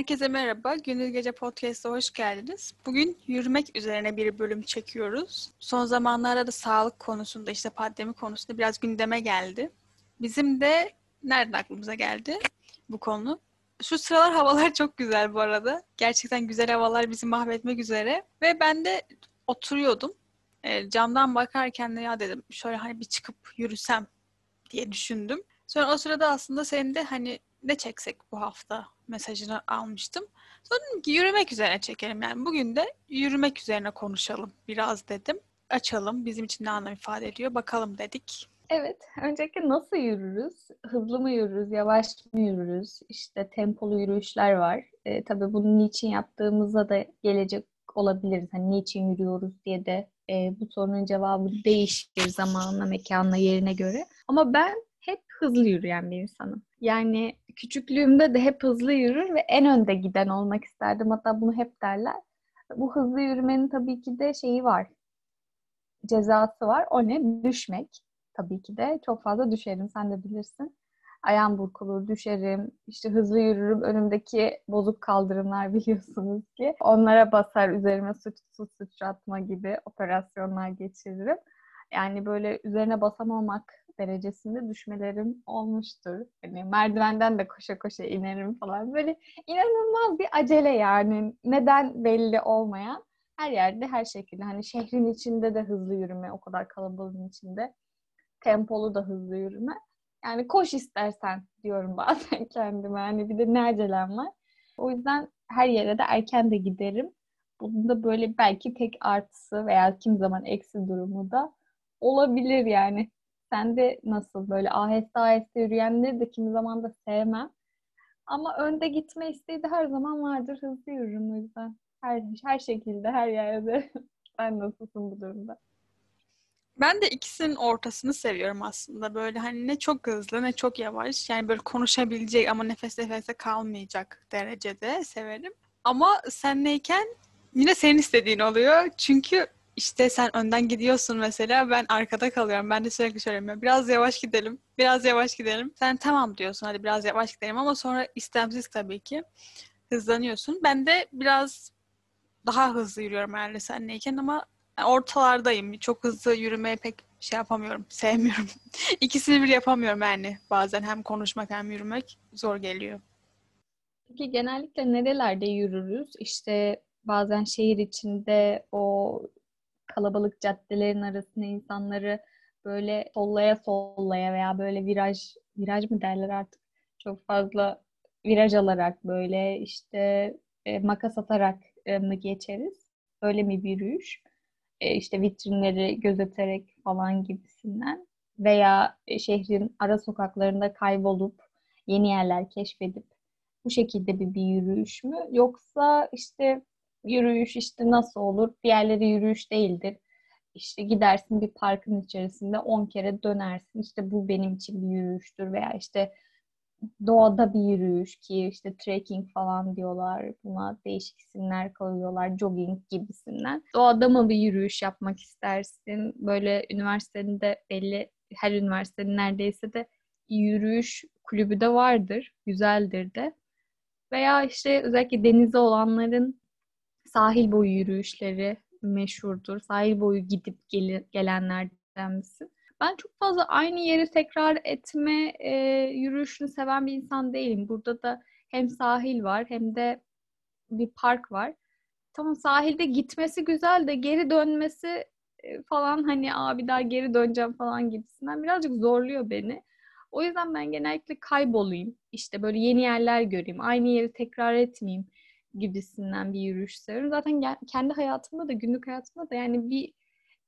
Herkese merhaba. Gündüz Gece Podcast'a hoş geldiniz. Bugün yürümek üzerine bir bölüm çekiyoruz. Son zamanlarda da sağlık konusunda, işte pandemi konusunda biraz gündeme geldi. Bizim de nereden aklımıza geldi bu konu? Şu sıralar havalar çok güzel bu arada. Gerçekten güzel havalar bizi mahvetmek üzere. Ve ben de oturuyordum. E, camdan bakarken de ya dedim şöyle hani bir çıkıp yürüsem diye düşündüm. Sonra o sırada aslında senin de hani ne çeksek bu hafta mesajını almıştım. Sonra dedim ki yürümek üzerine çekelim. Yani bugün de yürümek üzerine konuşalım biraz dedim. Açalım. Bizim için ne anlam ifade ediyor bakalım dedik. Evet. Öncelikle nasıl yürürüz? Hızlı mı yürürüz? Yavaş mı yürürüz? İşte tempolu yürüyüşler var. E, tabii bunu niçin yaptığımıza da gelecek olabiliriz. Hani niçin yürüyoruz diye de e, bu sorunun cevabı değişir zamanla, mekanla, yerine göre. Ama ben hep hızlı yürüyen bir insanım. Yani küçüklüğümde de hep hızlı yürür ve en önde giden olmak isterdim. Hatta bunu hep derler. Bu hızlı yürümenin tabii ki de şeyi var. Cezası var. O ne? Düşmek. Tabii ki de. Çok fazla düşerim. Sen de bilirsin. Ayağım burkulur, düşerim. İşte hızlı yürürüm. Önümdeki bozuk kaldırımlar biliyorsunuz ki. Onlara basar, üzerime su, su sıçratma gibi operasyonlar geçiririm. Yani böyle üzerine basamamak derecesinde düşmelerim olmuştur. Hani merdivenden de koşa koşa inerim falan. Böyle inanılmaz bir acele yani. Neden belli olmayan. Her yerde her şekilde. Hani şehrin içinde de hızlı yürüme. O kadar kalabalığın içinde. Tempolu da hızlı yürüme. Yani koş istersen diyorum bazen kendime. Hani bir de ne acelem var. O yüzden her yere de erken de giderim. Bunun da böyle belki tek artısı veya kim zaman eksi durumu da olabilir yani. Sen de nasıl böyle aheste aheste yürüyenleri de kimi zaman da sevmem. Ama önde gitme isteği de her zaman vardır. Hızlı yürürüm o yüzden. Her, her şekilde, her yerde. Sen nasılsın bu durumda? Ben de ikisinin ortasını seviyorum aslında. Böyle hani ne çok hızlı ne çok yavaş. Yani böyle konuşabilecek ama nefes nefese kalmayacak derecede severim. Ama senleyken yine senin istediğin oluyor. Çünkü işte sen önden gidiyorsun mesela ben arkada kalıyorum. Ben de sürekli söylüyorum biraz yavaş gidelim, biraz yavaş gidelim. Sen tamam diyorsun hadi biraz yavaş gidelim ama sonra istemsiz tabii ki hızlanıyorsun. Ben de biraz daha hızlı yürüyorum herhalde senleyken ama ortalardayım. Çok hızlı yürümeye pek şey yapamıyorum, sevmiyorum. İkisini bir yapamıyorum yani bazen hem konuşmak hem yürümek zor geliyor. Peki genellikle nerelerde yürürüz? İşte bazen şehir içinde o kalabalık caddelerin arasında insanları böyle sollaya sollaya veya böyle viraj viraj mı derler artık çok fazla viraj alarak böyle işte e, makas atarak e, mı geçeriz? Öyle mi bir yürüyüş? E, işte vitrinleri gözeterek falan gibisinden veya e, şehrin ara sokaklarında kaybolup yeni yerler keşfedip bu şekilde bir, bir yürüyüş mü? Yoksa işte yürüyüş işte nasıl olur? Diğerleri yürüyüş değildir işte gidersin bir parkın içerisinde 10 kere dönersin. İşte bu benim için bir yürüyüştür veya işte doğada bir yürüyüş ki işte trekking falan diyorlar. Buna değişik isimler koyuyorlar. Jogging gibisinden. Doğada mı bir yürüyüş yapmak istersin? Böyle üniversitenin de belli her üniversitenin neredeyse de yürüyüş kulübü de vardır. Güzeldir de. Veya işte özellikle denize olanların sahil boyu yürüyüşleri meşhurdur. Sahil boyu gidip gel- gelenlerden misin? Ben çok fazla aynı yeri tekrar etme e, yürüyüşünü seven bir insan değilim. Burada da hem sahil var hem de bir park var. Tamam sahilde gitmesi güzel de geri dönmesi e, falan hani abi daha geri döneceğim falan gibisinden birazcık zorluyor beni. O yüzden ben genellikle kaybolayım. İşte böyle yeni yerler göreyim. Aynı yeri tekrar etmeyeyim gibisinden bir yürüyüş seviyorum. Zaten kendi hayatımda da günlük hayatımda da yani bir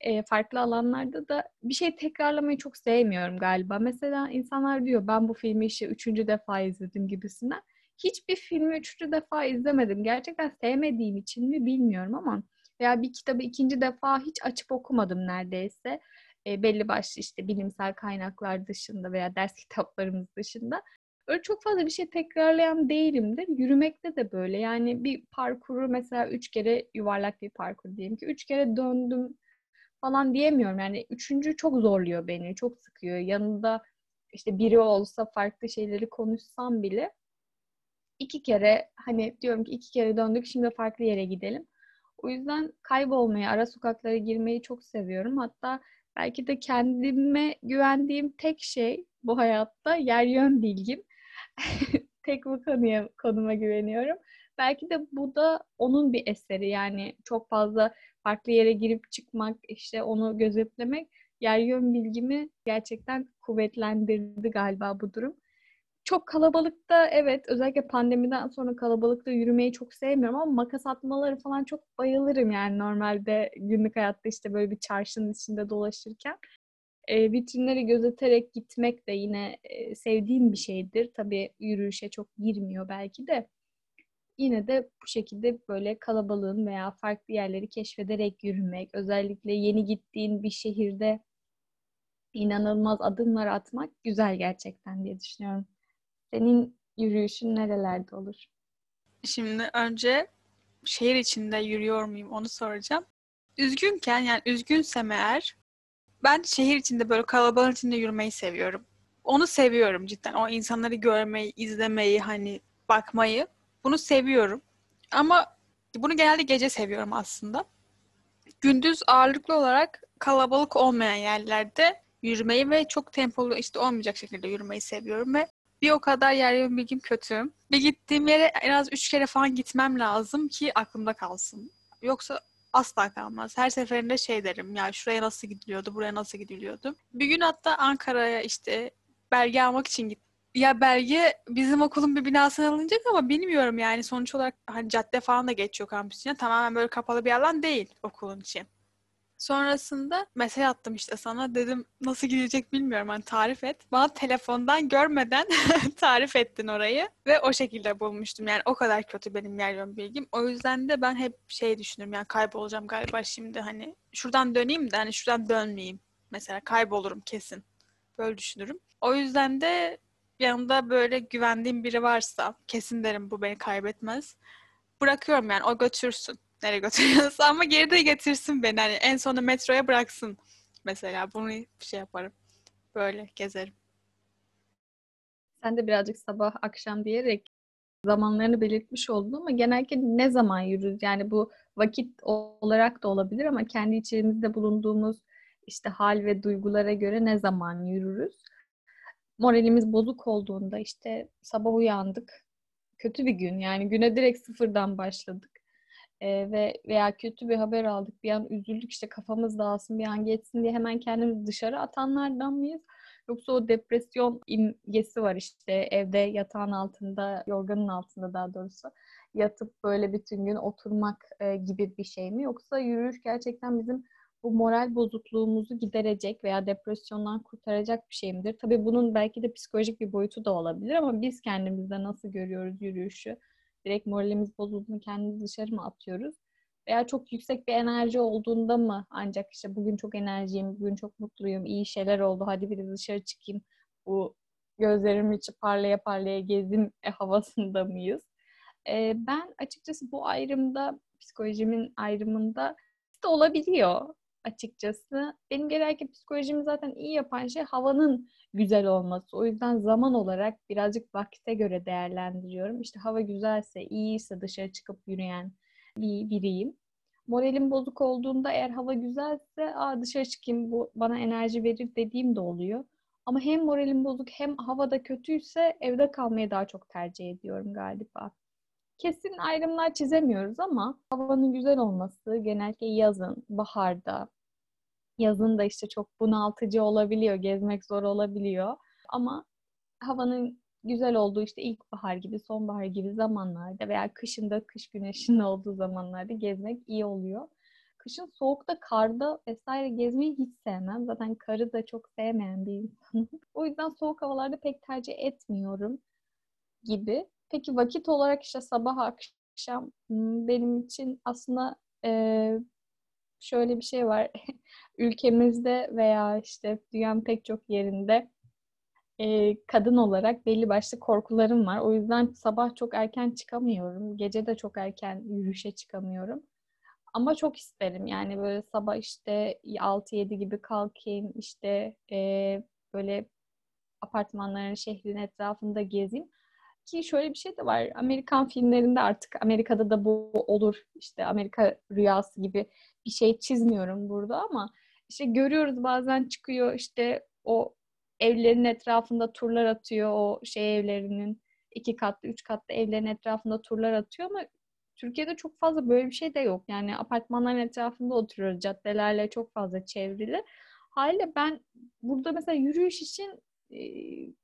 e, farklı alanlarda da bir şey tekrarlamayı çok sevmiyorum galiba. Mesela insanlar diyor ben bu filmi işte üçüncü defa izledim gibisinden. Hiçbir filmi üçüncü defa izlemedim. Gerçekten sevmediğim için mi bilmiyorum ama veya bir kitabı ikinci defa hiç açıp okumadım neredeyse. E, belli başlı işte bilimsel kaynaklar dışında veya ders kitaplarımız dışında. Öyle çok fazla bir şey tekrarlayan değilimdir. Yürümekte de böyle. Yani bir parkuru mesela üç kere yuvarlak bir parkur diyelim ki. Üç kere döndüm falan diyemiyorum. Yani üçüncü çok zorluyor beni. Çok sıkıyor. Yanında işte biri olsa farklı şeyleri konuşsam bile iki kere hani diyorum ki iki kere döndük şimdi farklı yere gidelim. O yüzden kaybolmayı, ara sokaklara girmeyi çok seviyorum. Hatta belki de kendime güvendiğim tek şey bu hayatta yer yön bilgim. tek bu konuya, konuma güveniyorum. Belki de bu da onun bir eseri. Yani çok fazla farklı yere girip çıkmak, işte onu gözetlemek yer yön bilgimi gerçekten kuvvetlendirdi galiba bu durum. Çok kalabalıkta evet özellikle pandemiden sonra kalabalıkta yürümeyi çok sevmiyorum ama makas atmaları falan çok bayılırım yani normalde günlük hayatta işte böyle bir çarşının içinde dolaşırken. E, vitrinleri gözeterek gitmek de yine e, sevdiğim bir şeydir. Tabii yürüyüşe çok girmiyor belki de. Yine de bu şekilde böyle kalabalığın veya farklı yerleri keşfederek yürümek, özellikle yeni gittiğin bir şehirde inanılmaz adımlar atmak güzel gerçekten diye düşünüyorum. Senin yürüyüşün nerelerde olur? Şimdi önce şehir içinde yürüyor muyum onu soracağım. Üzgünken yani üzgünsem eğer ben şehir içinde böyle kalabalık içinde yürümeyi seviyorum. Onu seviyorum cidden. O insanları görmeyi, izlemeyi, hani bakmayı. Bunu seviyorum. Ama bunu genelde gece seviyorum aslında. Gündüz ağırlıklı olarak kalabalık olmayan yerlerde yürümeyi ve çok tempolu işte olmayacak şekilde yürümeyi seviyorum ve bir o kadar yer bilgim kötü. Bir gittiğim yere en az üç kere falan gitmem lazım ki aklımda kalsın. Yoksa asla kalmaz. Her seferinde şey derim ya şuraya nasıl gidiliyordu, buraya nasıl gidiliyordu. Bir gün hatta Ankara'ya işte belge almak için gittim. Ya belge bizim okulun bir binasına alınacak ama bilmiyorum yani sonuç olarak hani cadde falan da geçiyor kampüsüne. Tamamen böyle kapalı bir alan değil okulun için. Sonrasında mesaj attım işte sana. Dedim nasıl gidecek bilmiyorum. Hani tarif et. Bana telefondan görmeden tarif ettin orayı. Ve o şekilde bulmuştum. Yani o kadar kötü benim yer yön bilgim. O yüzden de ben hep şey düşünürüm. Yani kaybolacağım galiba şimdi. Hani şuradan döneyim de hani şuradan dönmeyeyim. Mesela kaybolurum kesin. Böyle düşünürüm. O yüzden de yanımda böyle güvendiğim biri varsa kesin derim bu beni kaybetmez. Bırakıyorum yani o götürsün nereye götürüyorsa ama geri de getirsin beni. Hani en sonunda metroya bıraksın mesela. Bunu bir şey yaparım. Böyle gezerim. Sen de birazcık sabah akşam diyerek zamanlarını belirtmiş oldun ama genellikle ne zaman yürürüz? Yani bu vakit olarak da olabilir ama kendi içerimizde bulunduğumuz işte hal ve duygulara göre ne zaman yürürüz? Moralimiz bozuk olduğunda işte sabah uyandık. Kötü bir gün yani güne direkt sıfırdan başladık e, ve veya kötü bir haber aldık bir an üzüldük işte kafamız dağılsın bir an geçsin diye hemen kendimizi dışarı atanlardan mıyız? Yoksa o depresyon imgesi var işte evde yatağın altında, yorganın altında daha doğrusu yatıp böyle bütün gün oturmak e, gibi bir şey mi? Yoksa yürüyüş gerçekten bizim bu moral bozukluğumuzu giderecek veya depresyondan kurtaracak bir şey midir? Tabii bunun belki de psikolojik bir boyutu da olabilir ama biz kendimizde nasıl görüyoruz yürüyüşü? Direkt moralimiz bozulduğunda kendimizi dışarı mı atıyoruz? Veya çok yüksek bir enerji olduğunda mı ancak işte bugün çok enerjiyim, bugün çok mutluyum, iyi şeyler oldu, hadi bir dışarı çıkayım, bu gözlerim içi parlaya parlaya gezim e, havasında mıyız? E, ben açıkçası bu ayrımda, psikolojimin ayrımında de olabiliyor açıkçası. Benim genellikle psikolojimi zaten iyi yapan şey havanın güzel olması. O yüzden zaman olarak birazcık vakte göre değerlendiriyorum. İşte hava güzelse, iyiyse dışarı çıkıp yürüyen bir biriyim. Moralim bozuk olduğunda eğer hava güzelse Aa, dışarı çıkayım bu bana enerji verir dediğim de oluyor. Ama hem moralim bozuk hem havada kötüyse evde kalmayı daha çok tercih ediyorum galiba. Kesin ayrımlar çizemiyoruz ama havanın güzel olması genellikle yazın, baharda, yazın da işte çok bunaltıcı olabiliyor, gezmek zor olabiliyor. Ama havanın güzel olduğu işte ilkbahar gibi, sonbahar gibi zamanlarda veya kışında kış güneşinin olduğu zamanlarda gezmek iyi oluyor. Kışın soğukta, karda vesaire gezmeyi hiç sevmem. Zaten karı da çok sevmeyen bir insanım. o yüzden soğuk havalarda pek tercih etmiyorum gibi. Peki vakit olarak işte sabah akşam benim için aslında e, şöyle bir şey var. Ülkemizde veya işte dünyanın pek çok yerinde e, kadın olarak belli başlı korkularım var. O yüzden sabah çok erken çıkamıyorum. Gece de çok erken yürüyüşe çıkamıyorum. Ama çok isterim yani böyle sabah işte 6-7 gibi kalkayım işte e, böyle apartmanların şehrin etrafında gezeyim. Ki şöyle bir şey de var. Amerikan filmlerinde artık Amerika'da da bu olur. İşte Amerika rüyası gibi bir şey çizmiyorum burada ama işte görüyoruz bazen çıkıyor işte o evlerin etrafında turlar atıyor o şey evlerinin iki katlı, üç katlı evlerin etrafında turlar atıyor ama Türkiye'de çok fazla böyle bir şey de yok. Yani apartmanların etrafında oturuyoruz. Caddelerle çok fazla çevrili. Haliyle ben burada mesela yürüyüş için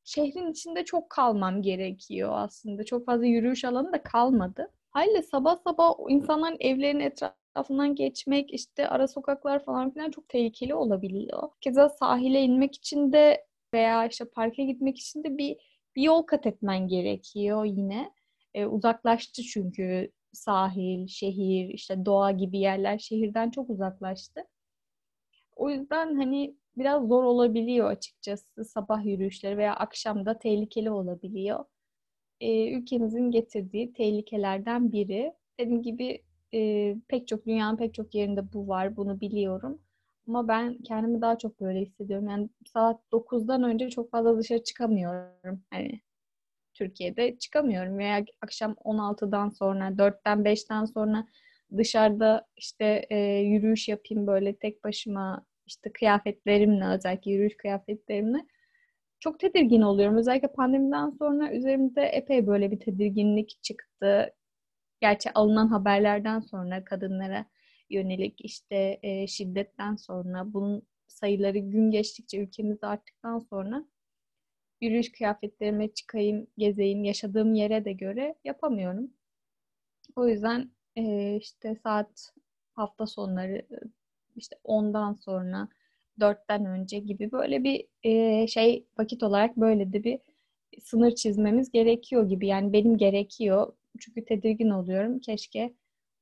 şehrin içinde çok kalmam gerekiyor aslında. Çok fazla yürüyüş alanı da kalmadı. Haliyle sabah sabah insanların evlerinin etrafından geçmek, işte ara sokaklar falan filan çok tehlikeli olabiliyor. Keza sahile inmek için de veya işte parka gitmek için de bir bir yol kat etmen gerekiyor yine. E, uzaklaştı çünkü sahil, şehir, işte doğa gibi yerler şehirden çok uzaklaştı. O yüzden hani biraz zor olabiliyor açıkçası sabah yürüyüşleri veya akşamda tehlikeli olabiliyor. E, ülkemizin getirdiği tehlikelerden biri. Dediğim gibi e, pek çok dünyanın pek çok yerinde bu var, bunu biliyorum. Ama ben kendimi daha çok böyle hissediyorum. Yani saat 9'dan önce çok fazla dışarı çıkamıyorum. Hani Türkiye'de çıkamıyorum veya akşam 16'dan sonra 4'ten 5'ten sonra dışarıda işte e, yürüyüş yapayım böyle tek başıma işte kıyafetlerimle özellikle yürüyüş kıyafetlerimle çok tedirgin oluyorum. Özellikle pandemiden sonra üzerimde epey böyle bir tedirginlik çıktı. Gerçi alınan haberlerden sonra kadınlara yönelik işte e, şiddetten sonra bunun sayıları gün geçtikçe ülkemizde arttıktan sonra yürüyüş kıyafetlerime çıkayım, gezeyim, yaşadığım yere de göre yapamıyorum. O yüzden e, işte saat hafta sonları işte ondan sonra dörtten önce gibi böyle bir e, şey vakit olarak böyle de bir sınır çizmemiz gerekiyor gibi. Yani benim gerekiyor. Çünkü tedirgin oluyorum. Keşke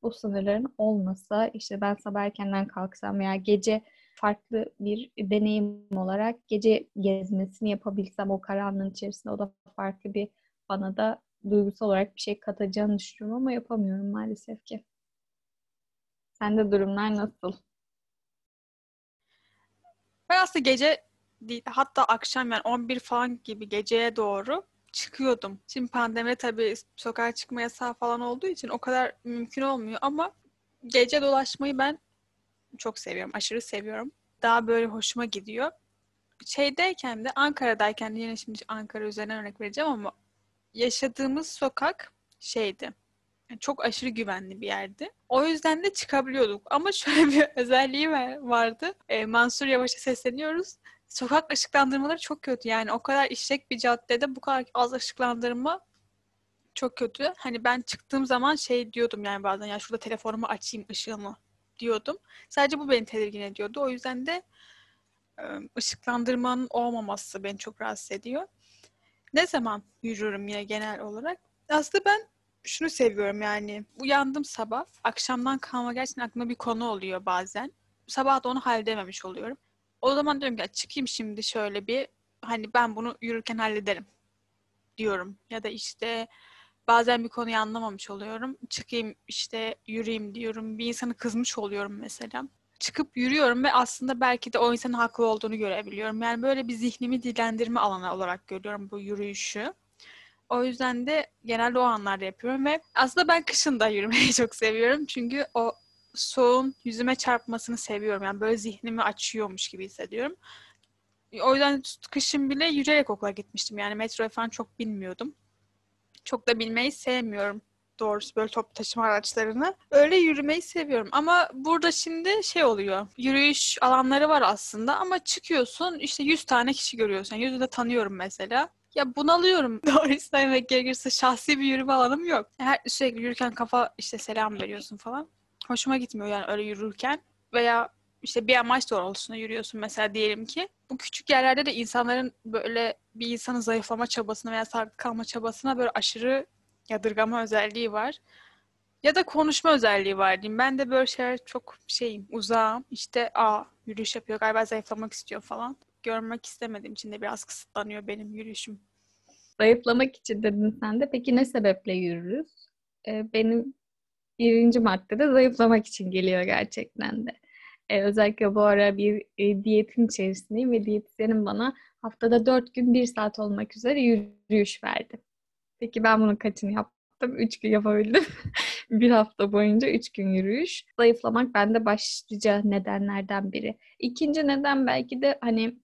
bu sınırların olmasa işte ben sabah erkenden kalksam veya gece farklı bir deneyim olarak gece gezmesini yapabilsem o karanlığın içerisinde o da farklı bir bana da duygusal olarak bir şey katacağını düşünüyorum ama yapamıyorum maalesef ki. Sende durumlar nasıl? Ben aslında gece değil, hatta akşam yani 11 falan gibi geceye doğru çıkıyordum. Şimdi pandemi tabii sokağa çıkma yasağı falan olduğu için o kadar mümkün olmuyor ama gece dolaşmayı ben çok seviyorum. Aşırı seviyorum. Daha böyle hoşuma gidiyor. Şeydeyken de Ankara'dayken yine şimdi Ankara üzerine örnek vereceğim ama yaşadığımız sokak şeydi. Çok aşırı güvenli bir yerdi. O yüzden de çıkabiliyorduk. Ama şöyle bir özelliği vardı. E, Mansur Yavaş'a sesleniyoruz. Sokak ışıklandırmaları çok kötü. Yani o kadar işlek bir caddede bu kadar az ışıklandırma çok kötü. Hani ben çıktığım zaman şey diyordum yani bazen ya şurada telefonumu açayım ışığımı diyordum. Sadece bu beni tedirgin ediyordu. O yüzden de ışıklandırmanın olmaması beni çok rahatsız ediyor. Ne zaman yürürüm yine genel olarak? Aslında ben şunu seviyorum yani. Uyandım sabah. Akşamdan kalma gerçekten aklıma bir konu oluyor bazen. Sabah da onu halledememiş oluyorum. O zaman diyorum ki çıkayım şimdi şöyle bir hani ben bunu yürürken hallederim diyorum. Ya da işte bazen bir konuyu anlamamış oluyorum. Çıkayım işte yürüyeyim diyorum. Bir insanı kızmış oluyorum mesela. Çıkıp yürüyorum ve aslında belki de o insanın haklı olduğunu görebiliyorum. Yani böyle bir zihnimi dilendirme alanı olarak görüyorum bu yürüyüşü. O yüzden de genelde o anlarda yapıyorum ve aslında ben kışın da yürümeyi çok seviyorum. Çünkü o soğuğun yüzüme çarpmasını seviyorum. Yani böyle zihnimi açıyormuş gibi hissediyorum. O yüzden kışın bile yürüyerek okula gitmiştim. Yani metro falan çok bilmiyordum. Çok da bilmeyi sevmiyorum doğrusu böyle top taşıma araçlarını. Öyle yürümeyi seviyorum. Ama burada şimdi şey oluyor. Yürüyüş alanları var aslında ama çıkıyorsun işte 100 tane kişi görüyorsun. Yüzü de tanıyorum mesela. Ya bunalıyorum. Doğru söylemek gerekirse şahsi bir yürüme alanım yok. Her sürekli yürürken kafa işte selam veriyorsun falan. Hoşuma gitmiyor yani öyle yürürken. Veya işte bir amaç doğrultusunda yürüyorsun mesela diyelim ki. Bu küçük yerlerde de insanların böyle bir insanın zayıflama çabasına veya sağlıklı kalma çabasına böyle aşırı yadırgama özelliği var. Ya da konuşma özelliği var diyeyim. Ben de böyle şeyler çok şeyim, uzağım. İşte a yürüyüş yapıyor galiba zayıflamak istiyor falan. Görmek istemediğim için de biraz kısıtlanıyor benim yürüyüşüm. Zayıflamak için dedin sen de. Peki ne sebeple yürürüz? Ee, benim birinci maddede zayıflamak için geliyor gerçekten de. Ee, özellikle bu ara bir e, diyetin içerisindeyim ve diyetisyenim bana haftada dört gün bir saat olmak üzere yürüyüş verdi. Peki ben bunun kaçını yaptım? Üç gün yapabildim. bir hafta boyunca üç gün yürüyüş. Zayıflamak bende başlıca nedenlerden biri. İkinci neden belki de hani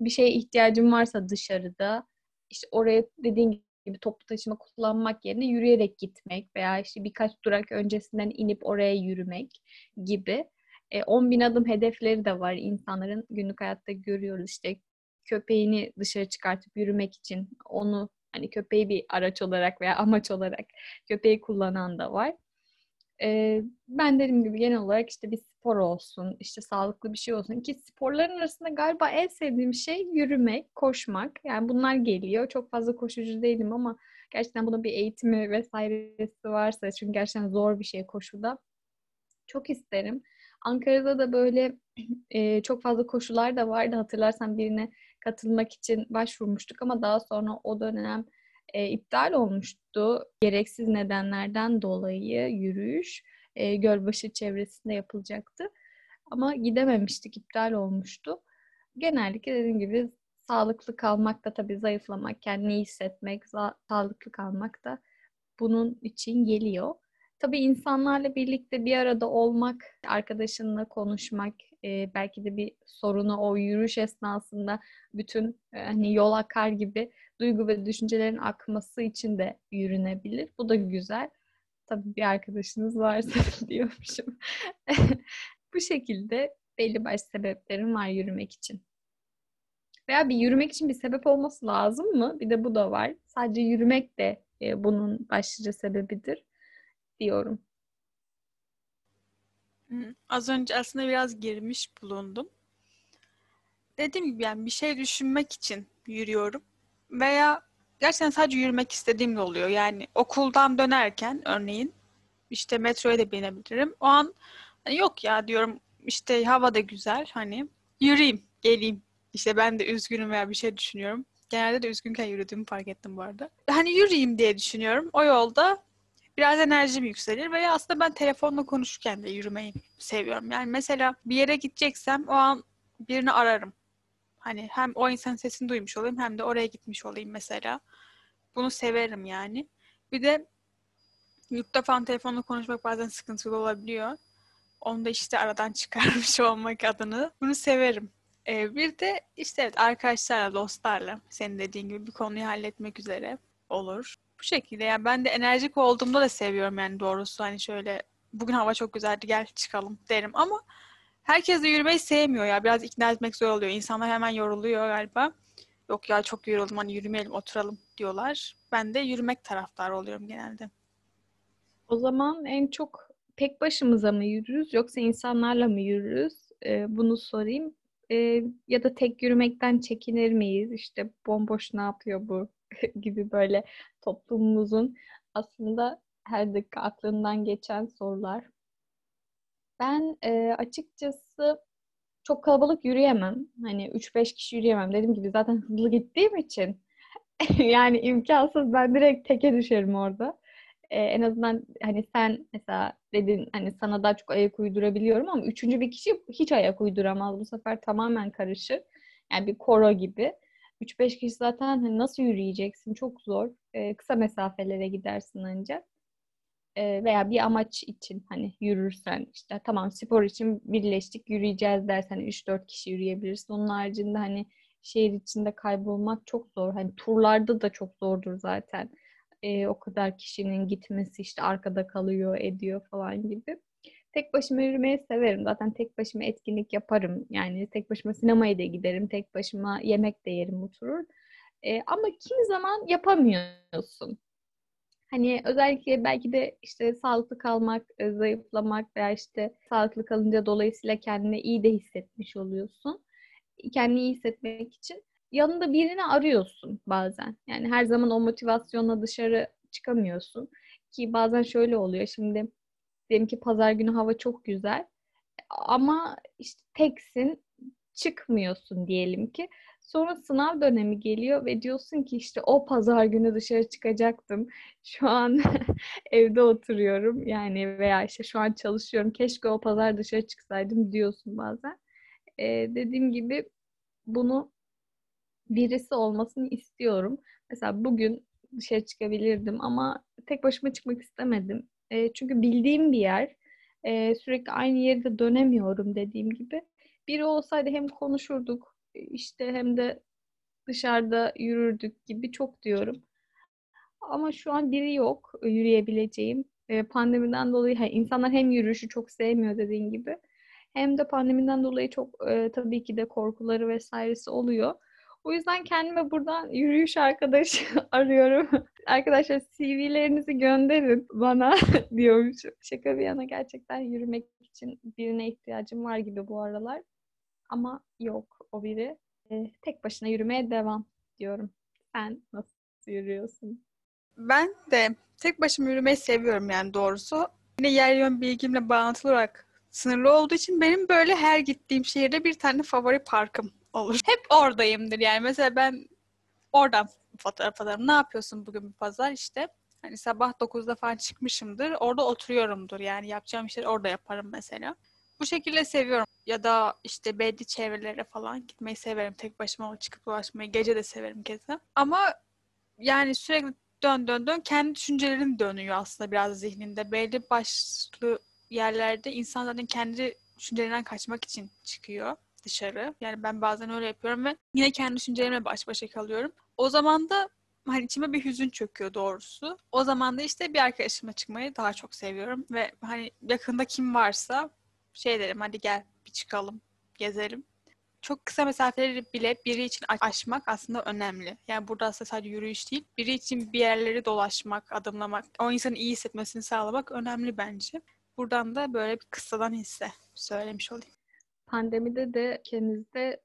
bir şeye ihtiyacım varsa dışarıda işte oraya dediğin gibi toplu taşıma kullanmak yerine yürüyerek gitmek veya işte birkaç durak öncesinden inip oraya yürümek gibi. E, 10 bin adım hedefleri de var insanların günlük hayatta görüyoruz işte köpeğini dışarı çıkartıp yürümek için onu hani köpeği bir araç olarak veya amaç olarak köpeği kullanan da var. Ee, ben dediğim gibi genel olarak işte bir spor olsun, işte sağlıklı bir şey olsun ki sporların arasında galiba en sevdiğim şey yürümek, koşmak. Yani bunlar geliyor. Çok fazla koşucu değilim ama gerçekten bunun bir eğitimi vesairesi varsa çünkü gerçekten zor bir şey koşuda. Çok isterim. Ankara'da da böyle e, çok fazla koşular da vardı. Hatırlarsan birine katılmak için başvurmuştuk ama daha sonra o dönem e, iptal olmuştu. Gereksiz nedenlerden dolayı yürüyüş e, Gölbaşı çevresinde yapılacaktı. Ama gidememiştik, iptal olmuştu. Genellikle dediğim gibi sağlıklı kalmak da tabii zayıflamak, kendini hissetmek, sağlıklı kalmak da bunun için geliyor. Tabii insanlarla birlikte bir arada olmak, arkadaşınla konuşmak, e, belki de bir sorunu o yürüyüş esnasında bütün e, hani yol akar gibi duygu ve düşüncelerin akması için de yürünebilir. Bu da güzel. Tabii bir arkadaşınız varsa diyormuşum. Bu şekilde belli başlı sebeplerim var yürümek için. Veya bir yürümek için bir sebep olması lazım mı? Bir de bu da var. Sadece yürümek de bunun başlıca sebebidir diyorum. Az önce aslında biraz girmiş bulundum. Dediğim gibi yani bir şey düşünmek için yürüyorum. Veya gerçekten sadece yürümek istediğim de oluyor. Yani okuldan dönerken örneğin işte metroya da binebilirim. O an hani yok ya diyorum işte hava da güzel hani yürüyeyim geleyim. İşte ben de üzgünüm veya bir şey düşünüyorum. Genelde de üzgünken yürüdüğümü fark ettim bu arada. Hani yürüyeyim diye düşünüyorum. O yolda biraz enerjim yükselir ve aslında ben telefonla konuşurken de yürümeyi seviyorum. Yani mesela bir yere gideceksem o an birini ararım. Hani hem o insanın sesini duymuş olayım hem de oraya gitmiş olayım mesela. Bunu severim yani. Bir de yurtta falan telefonla konuşmak bazen sıkıntılı olabiliyor. Onu da işte aradan çıkarmış olmak adını. Bunu severim. Ee, bir de işte evet arkadaşlarla, dostlarla senin dediğin gibi bir konuyu halletmek üzere olur. Bu şekilde yani ben de enerjik olduğumda da seviyorum yani doğrusu hani şöyle bugün hava çok güzeldi gel çıkalım derim ama herkes de yürümeyi sevmiyor ya biraz ikna etmek zor oluyor. İnsanlar hemen yoruluyor galiba. Yok ya çok yoruldum hani yürümeyelim oturalım diyorlar. Ben de yürümek taraftarı oluyorum genelde. O zaman en çok tek başımıza mı yürürüz yoksa insanlarla mı yürürüz? Ee, bunu sorayım. Ee, ya da tek yürümekten çekinir miyiz? İşte bomboş ne yapıyor bu gibi böyle toplumumuzun aslında her dakika aklından geçen sorular. Ben e, açıkçası çok kalabalık yürüyemem. Hani 3-5 kişi yürüyemem. Dediğim gibi zaten hızlı gittiğim için yani imkansız ben direkt teke düşerim orada. Ee, en azından hani sen mesela dedin hani sana daha çok ayak uydurabiliyorum ama üçüncü bir kişi hiç ayak uyduramaz. Bu sefer tamamen karışır. Yani bir koro gibi. 3-5 kişi zaten hani nasıl yürüyeceksin? Çok zor. Ee, kısa mesafelere gidersin ancak. Ee, veya bir amaç için hani yürürsen işte tamam spor için birleştik yürüyeceğiz dersen 3-4 kişi yürüyebilirsin. Onun haricinde hani şehir içinde kaybolmak çok zor. Hani turlarda da çok zordur zaten. Ee, o kadar kişinin gitmesi işte arkada kalıyor, ediyor falan gibi. Tek başıma yürümeyi severim. Zaten tek başıma etkinlik yaparım. Yani tek başıma sinemaya da giderim. Tek başıma yemek de yerim oturur. E, ama kimi zaman yapamıyorsun. Hani özellikle belki de işte sağlıklı kalmak, e, zayıflamak veya işte sağlıklı kalınca dolayısıyla kendini iyi de hissetmiş oluyorsun. Kendini iyi hissetmek için yanında birini arıyorsun bazen. Yani her zaman o motivasyonla dışarı çıkamıyorsun. Ki bazen şöyle oluyor. Şimdi Diyelim ki pazar günü hava çok güzel. Ama işte teksin, çıkmıyorsun diyelim ki. Sonra sınav dönemi geliyor ve diyorsun ki işte o pazar günü dışarı çıkacaktım. Şu an evde oturuyorum yani veya işte şu an çalışıyorum. Keşke o pazar dışarı çıksaydım diyorsun bazen. Ee, dediğim gibi bunu birisi olmasını istiyorum. Mesela bugün dışarı çıkabilirdim ama tek başıma çıkmak istemedim. E, çünkü bildiğim bir yer. E, sürekli aynı yerde dönemiyorum dediğim gibi. Biri olsaydı hem konuşurduk işte hem de dışarıda yürürdük gibi çok diyorum. Ama şu an biri yok yürüyebileceğim. E, pandemiden dolayı yani insanlar hem yürüyüşü çok sevmiyor dediğin gibi hem de pandemiden dolayı çok e, tabii ki de korkuları vesairesi oluyor. O yüzden kendime buradan yürüyüş arkadaşı arıyorum. Arkadaşlar CV'lerinizi gönderin bana diyormuşum. Şaka bir yana gerçekten yürümek için birine ihtiyacım var gibi bu aralar. Ama yok o biri. E, tek başına yürümeye devam diyorum. Sen nasıl yürüyorsun? Ben de tek başıma yürümeyi seviyorum yani doğrusu. Yine yer yön bilgimle bağlantılı olarak sınırlı olduğu için benim böyle her gittiğim şehirde bir tane favori parkım olur. Hep oradayımdır yani. Mesela ben oradan fotoğraf atarım. Ne yapıyorsun bugün bir pazar? İşte hani sabah 9'da falan çıkmışımdır. Orada oturuyorumdur. Yani yapacağım işleri orada yaparım mesela. Bu şekilde seviyorum. Ya da işte belli çevrelere falan gitmeyi severim. Tek başıma çıkıp dolaşmayı. Gece de severim keza. Ama yani sürekli dön dön dön kendi düşüncelerin dönüyor aslında biraz zihninde. Belli başlı yerlerde insan zaten kendi düşüncelerinden kaçmak için çıkıyor dışarı. Yani ben bazen öyle yapıyorum ve yine kendi düşüncelerimle baş başa kalıyorum. O zaman da hani içime bir hüzün çöküyor doğrusu. O zaman da işte bir arkadaşıma çıkmayı daha çok seviyorum ve hani yakında kim varsa şey derim hadi gel bir çıkalım, gezelim. Çok kısa mesafeleri bile biri için aşmak aslında önemli. Yani burada aslında sadece yürüyüş değil, biri için bir yerleri dolaşmak, adımlamak, o insanın iyi hissetmesini sağlamak önemli bence. Buradan da böyle bir kıssadan hisse söylemiş olayım. Pandemide de ülkemizde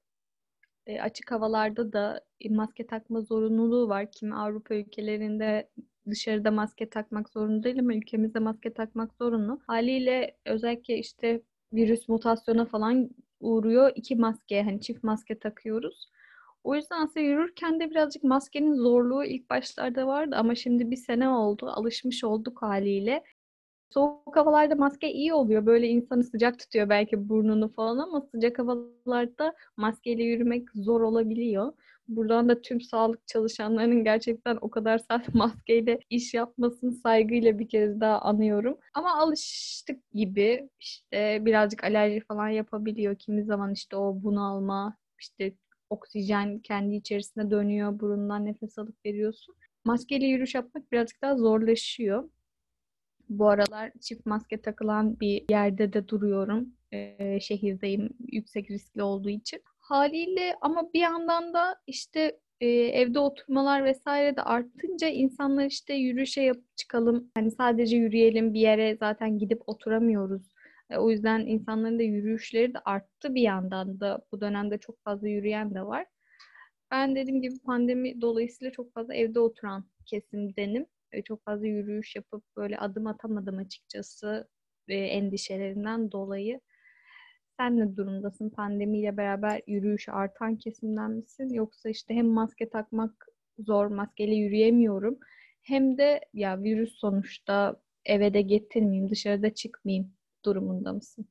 e, açık havalarda da maske takma zorunluluğu var. Kimi Avrupa ülkelerinde dışarıda maske takmak zorunda değil ama ülkemizde maske takmak zorunlu. Haliyle özellikle işte virüs mutasyona falan uğruyor. İki maske hani çift maske takıyoruz. O yüzden aslında yürürken de birazcık maskenin zorluğu ilk başlarda vardı ama şimdi bir sene oldu. Alışmış olduk haliyle. Soğuk havalarda maske iyi oluyor. Böyle insanı sıcak tutuyor belki burnunu falan ama sıcak havalarda maskeyle yürümek zor olabiliyor. Buradan da tüm sağlık çalışanlarının gerçekten o kadar saat maskeyle iş yapmasını saygıyla bir kez daha anıyorum. Ama alıştık gibi işte birazcık alerji falan yapabiliyor. Kimi zaman işte o bunalma, işte oksijen kendi içerisine dönüyor. Burundan nefes alıp veriyorsun. Maskeyle yürüyüş yapmak birazcık daha zorlaşıyor. Bu aralar çift maske takılan bir yerde de duruyorum. Ee, şehirdeyim yüksek riskli olduğu için. Haliyle ama bir yandan da işte e, evde oturmalar vesaire de artınca insanlar işte yürüyüşe yapıp çıkalım. Hani sadece yürüyelim bir yere zaten gidip oturamıyoruz. E, o yüzden insanların da yürüyüşleri de arttı bir yandan da. Bu dönemde çok fazla yürüyen de var. Ben dediğim gibi pandemi dolayısıyla çok fazla evde oturan kesimdenim çok fazla yürüyüş yapıp böyle adım atamadım açıkçası e, endişelerinden dolayı. Sen ne durumdasın? Pandemiyle beraber yürüyüş artan kesimden misin? Yoksa işte hem maske takmak zor, maskeyle yürüyemiyorum. Hem de ya virüs sonuçta eve de getirmeyeyim, dışarıda çıkmayayım durumunda mısın?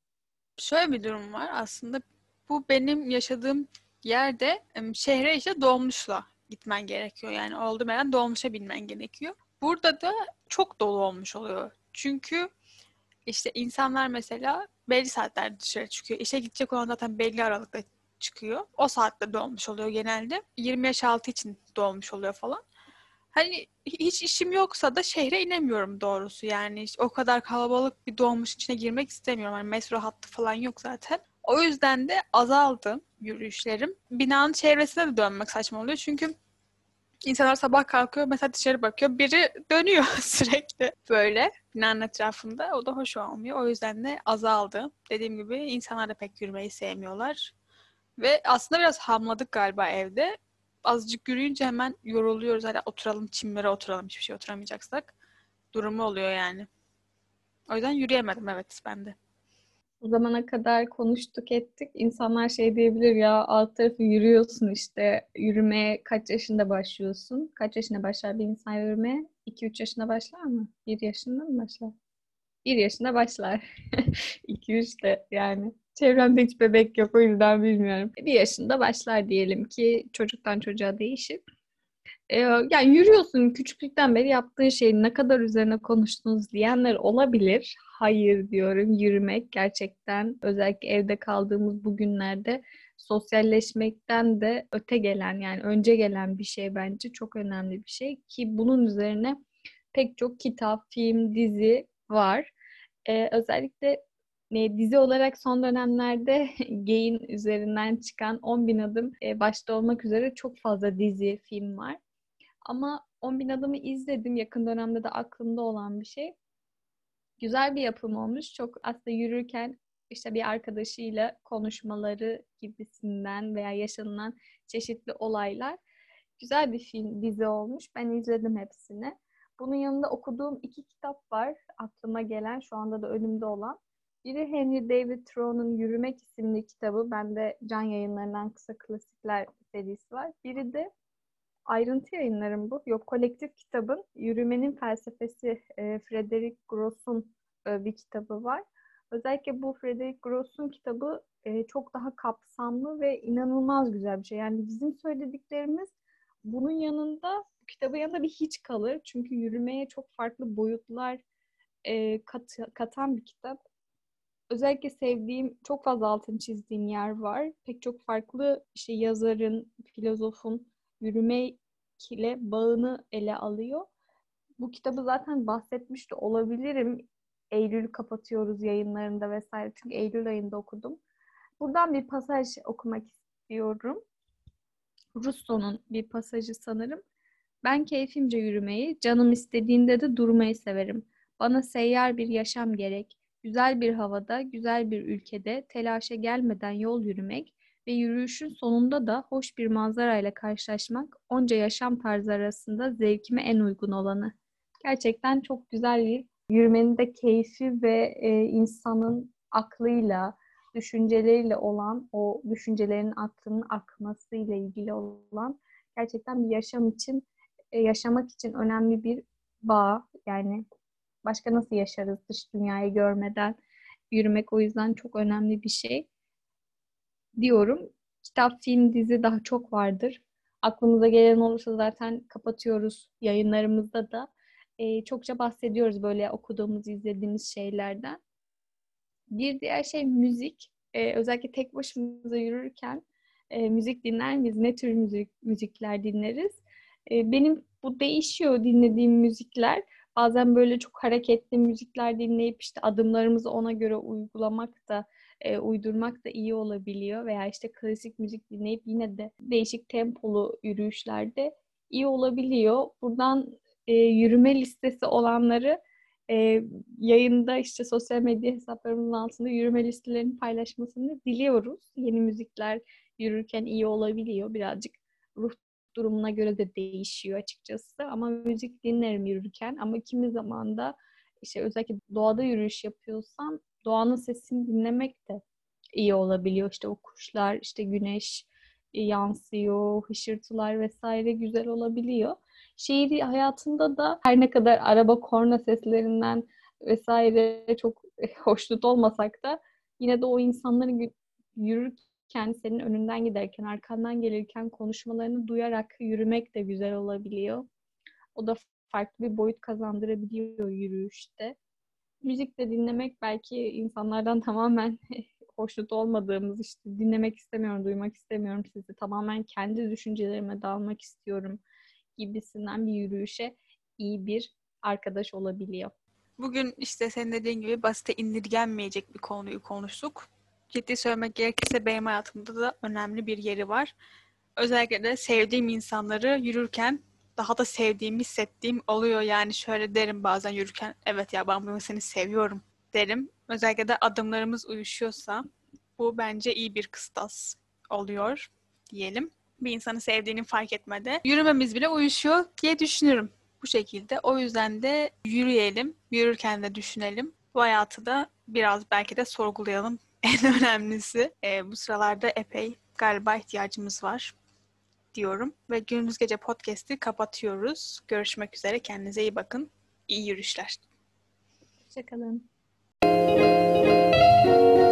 Şöyle bir durum var aslında. Bu benim yaşadığım yerde şehre işte dolmuşla gitmen gerekiyor. Yani oldu veren dolmuşa binmen gerekiyor. Burada da çok dolu olmuş oluyor. Çünkü işte insanlar mesela belli saatlerde dışarı çıkıyor. İşe gidecek olan zaten belli aralıkta çıkıyor. O saatte dolmuş oluyor genelde. 20 yaş altı için dolmuş oluyor falan. Hani hiç işim yoksa da şehre inemiyorum doğrusu. Yani o kadar kalabalık bir dolmuş içine girmek istemiyorum. Hani metro hattı falan yok zaten. O yüzden de azaldı yürüyüşlerim. Binanın çevresine de dönmek saçma oluyor. Çünkü İnsanlar sabah kalkıyor mesela dışarı bakıyor. Biri dönüyor sürekli böyle binanın etrafında. O da hoş olmuyor. O yüzden de azaldı. Dediğim gibi insanlar da pek yürümeyi sevmiyorlar. Ve aslında biraz hamladık galiba evde. Azıcık yürüyünce hemen yoruluyoruz. Hadi oturalım çimlere oturalım hiçbir şey oturamayacaksak. Durumu oluyor yani. O yüzden yürüyemedim evet ben de. O zamana kadar konuştuk ettik. İnsanlar şey diyebilir ya alt tarafı yürüyorsun işte. Yürümeye kaç yaşında başlıyorsun? Kaç yaşında başlar bir insan yürümeye? 2-3 yaşında başlar mı? 1 yaşında mı başlar? 1 yaşında başlar. 2-3 de yani. Çevremde hiç bebek yok o yüzden bilmiyorum. Bir yaşında başlar diyelim ki çocuktan çocuğa değişir. Ee, yani yürüyorsun küçüklükten beri yaptığın şeyin ne kadar üzerine konuştunuz diyenler olabilir. Hayır diyorum yürümek gerçekten özellikle evde kaldığımız bu günlerde sosyalleşmekten de öte gelen yani önce gelen bir şey bence çok önemli bir şey ki bunun üzerine pek çok kitap, film, dizi var. Ee, özellikle e, dizi olarak son dönemlerde Gain üzerinden çıkan 10 bin adım e, başta olmak üzere çok fazla dizi, film var. Ama 10 bin adımı izledim. Yakın dönemde de aklımda olan bir şey. Güzel bir yapım olmuş. Çok aslında yürürken işte bir arkadaşıyla konuşmaları gibisinden veya yaşanılan çeşitli olaylar. Güzel bir film, dizi olmuş. Ben izledim hepsini. Bunun yanında okuduğum iki kitap var. Aklıma gelen, şu anda da önümde olan. Biri Henry David Thoreau'nun Yürümek isimli kitabı. Bende Can Yayınları'ndan Kısa Klasikler serisi var. Biri de ayrıntı yayınlarım bu. Yok kolektif kitabın Yürümenin Felsefesi e, Frederick Gross'un e, bir kitabı var. Özellikle bu Frederick Gross'un kitabı e, çok daha kapsamlı ve inanılmaz güzel bir şey. Yani bizim söylediklerimiz bunun yanında, bu kitabın yanında bir hiç kalır. Çünkü yürümeye çok farklı boyutlar e, kat, katan bir kitap. Özellikle sevdiğim, çok fazla altını çizdiğim yer var. Pek çok farklı işte yazarın, filozofun yürüme ile bağını ele alıyor. Bu kitabı zaten bahsetmiş de olabilirim. Eylül kapatıyoruz yayınlarında vesaire. Çünkü Eylül ayında okudum. Buradan bir pasaj okumak istiyorum. Rousseau'nun bir pasajı sanırım. Ben keyfimce yürümeyi, canım istediğinde de durmayı severim. Bana seyyar bir yaşam gerek. Güzel bir havada, güzel bir ülkede telaşa gelmeden yol yürümek ve yürüyüşün sonunda da hoş bir manzarayla karşılaşmak onca yaşam tarzı arasında zevkime en uygun olanı. Gerçekten çok güzel bir yürümenin de keyfi ve e, insanın aklıyla, düşünceleriyle olan, o düşüncelerin aklının akmasıyla ilgili olan gerçekten bir yaşam için, e, yaşamak için önemli bir bağ. Yani başka nasıl yaşarız dış dünyayı görmeden? Yürümek o yüzden çok önemli bir şey diyorum. Kitap, film, dizi daha çok vardır. Aklımıza gelen olursa zaten kapatıyoruz yayınlarımızda da. E, çokça bahsediyoruz böyle okuduğumuz, izlediğimiz şeylerden. Bir diğer şey müzik. E, özellikle tek başımıza yürürken e, müzik dinler miyiz? Ne tür müzik müzikler dinleriz? E, benim bu değişiyor dinlediğim müzikler. Bazen böyle çok hareketli müzikler dinleyip işte adımlarımızı ona göre uygulamak da e, uydurmak da iyi olabiliyor veya işte klasik müzik dinleyip yine de değişik tempolu yürüyüşlerde iyi olabiliyor. Buradan e, yürüme listesi olanları e, yayında işte sosyal medya hesaplarımızın altında yürüme listelerini paylaşmasını diliyoruz. Yeni müzikler yürürken iyi olabiliyor. Birazcık ruh durumuna göre de değişiyor açıkçası. Ama müzik dinlerim yürürken ama kimi zaman da işte özellikle doğada yürüyüş yapıyorsam doğanın sesini dinlemek de iyi olabiliyor. İşte o kuşlar, işte güneş e, yansıyor, hışırtılar vesaire güzel olabiliyor. Şehir hayatında da her ne kadar araba korna seslerinden vesaire çok hoşnut olmasak da yine de o insanları yürürken, senin önünden giderken, arkandan gelirken konuşmalarını duyarak yürümek de güzel olabiliyor. O da farklı bir boyut kazandırabiliyor yürüyüşte müzik de dinlemek belki insanlardan tamamen hoşnut olmadığımız işte dinlemek istemiyorum, duymak istemiyorum sizi. Tamamen kendi düşüncelerime dalmak istiyorum gibisinden bir yürüyüşe iyi bir arkadaş olabiliyor. Bugün işte senin dediğin gibi basite indirgenmeyecek bir konuyu konuştuk. Ciddi söylemek gerekirse benim hayatımda da önemli bir yeri var. Özellikle de sevdiğim insanları yürürken daha da sevdiğim, hissettiğim oluyor. Yani şöyle derim bazen yürürken evet ya ben bunu seni seviyorum derim. Özellikle de adımlarımız uyuşuyorsa bu bence iyi bir kıstas oluyor diyelim. Bir insanı sevdiğini fark etmede yürümemiz bile uyuşuyor diye düşünürüm bu şekilde. O yüzden de yürüyelim, yürürken de düşünelim. Bu hayatı da biraz belki de sorgulayalım. En önemlisi e, bu sıralarda epey galiba ihtiyacımız var diyorum ve Gündüz Gece Podcast'i kapatıyoruz. Görüşmek üzere. Kendinize iyi bakın. İyi yürüyüşler. Hoşçakalın. Müzik